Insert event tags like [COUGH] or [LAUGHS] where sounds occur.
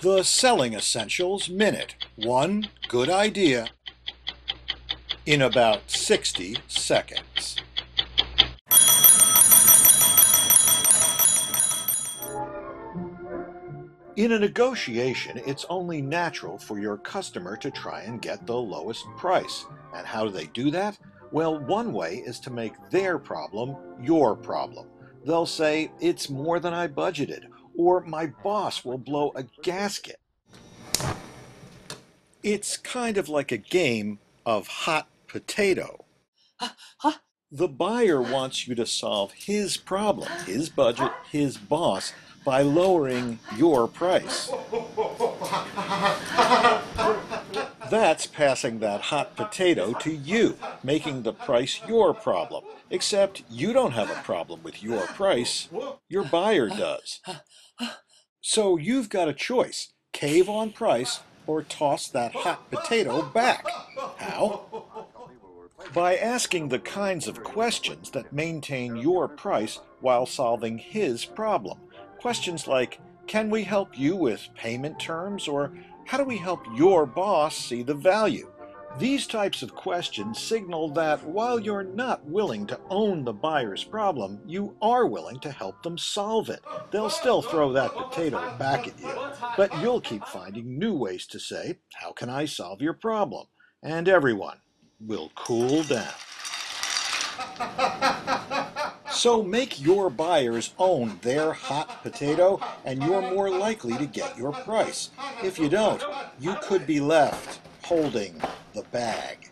The Selling Essentials Minute. One good idea in about 60 seconds. In a negotiation, it's only natural for your customer to try and get the lowest price. And how do they do that? Well, one way is to make their problem your problem. They'll say, It's more than I budgeted, or my boss will blow a gasket. It's kind of like a game of hot potato. The buyer wants you to solve his problem, his budget, his boss, by lowering your price. That's passing that hot potato to you, making the price your problem. Except you don't have a problem with your price, your buyer does. So you've got a choice cave on price or toss that hot potato back. How? By asking the kinds of questions that maintain your price while solving his problem. Questions like Can we help you with payment terms? or How do we help your boss see the value? These types of questions signal that while you're not willing to own the buyer's problem, you are willing to help them solve it. They'll still throw that potato back at you, but you'll keep finding new ways to say, How can I solve your problem? And everyone will cool down. [LAUGHS] So make your buyers own their hot potato, and you're more likely to get your price. If you don't, you could be left holding the bag.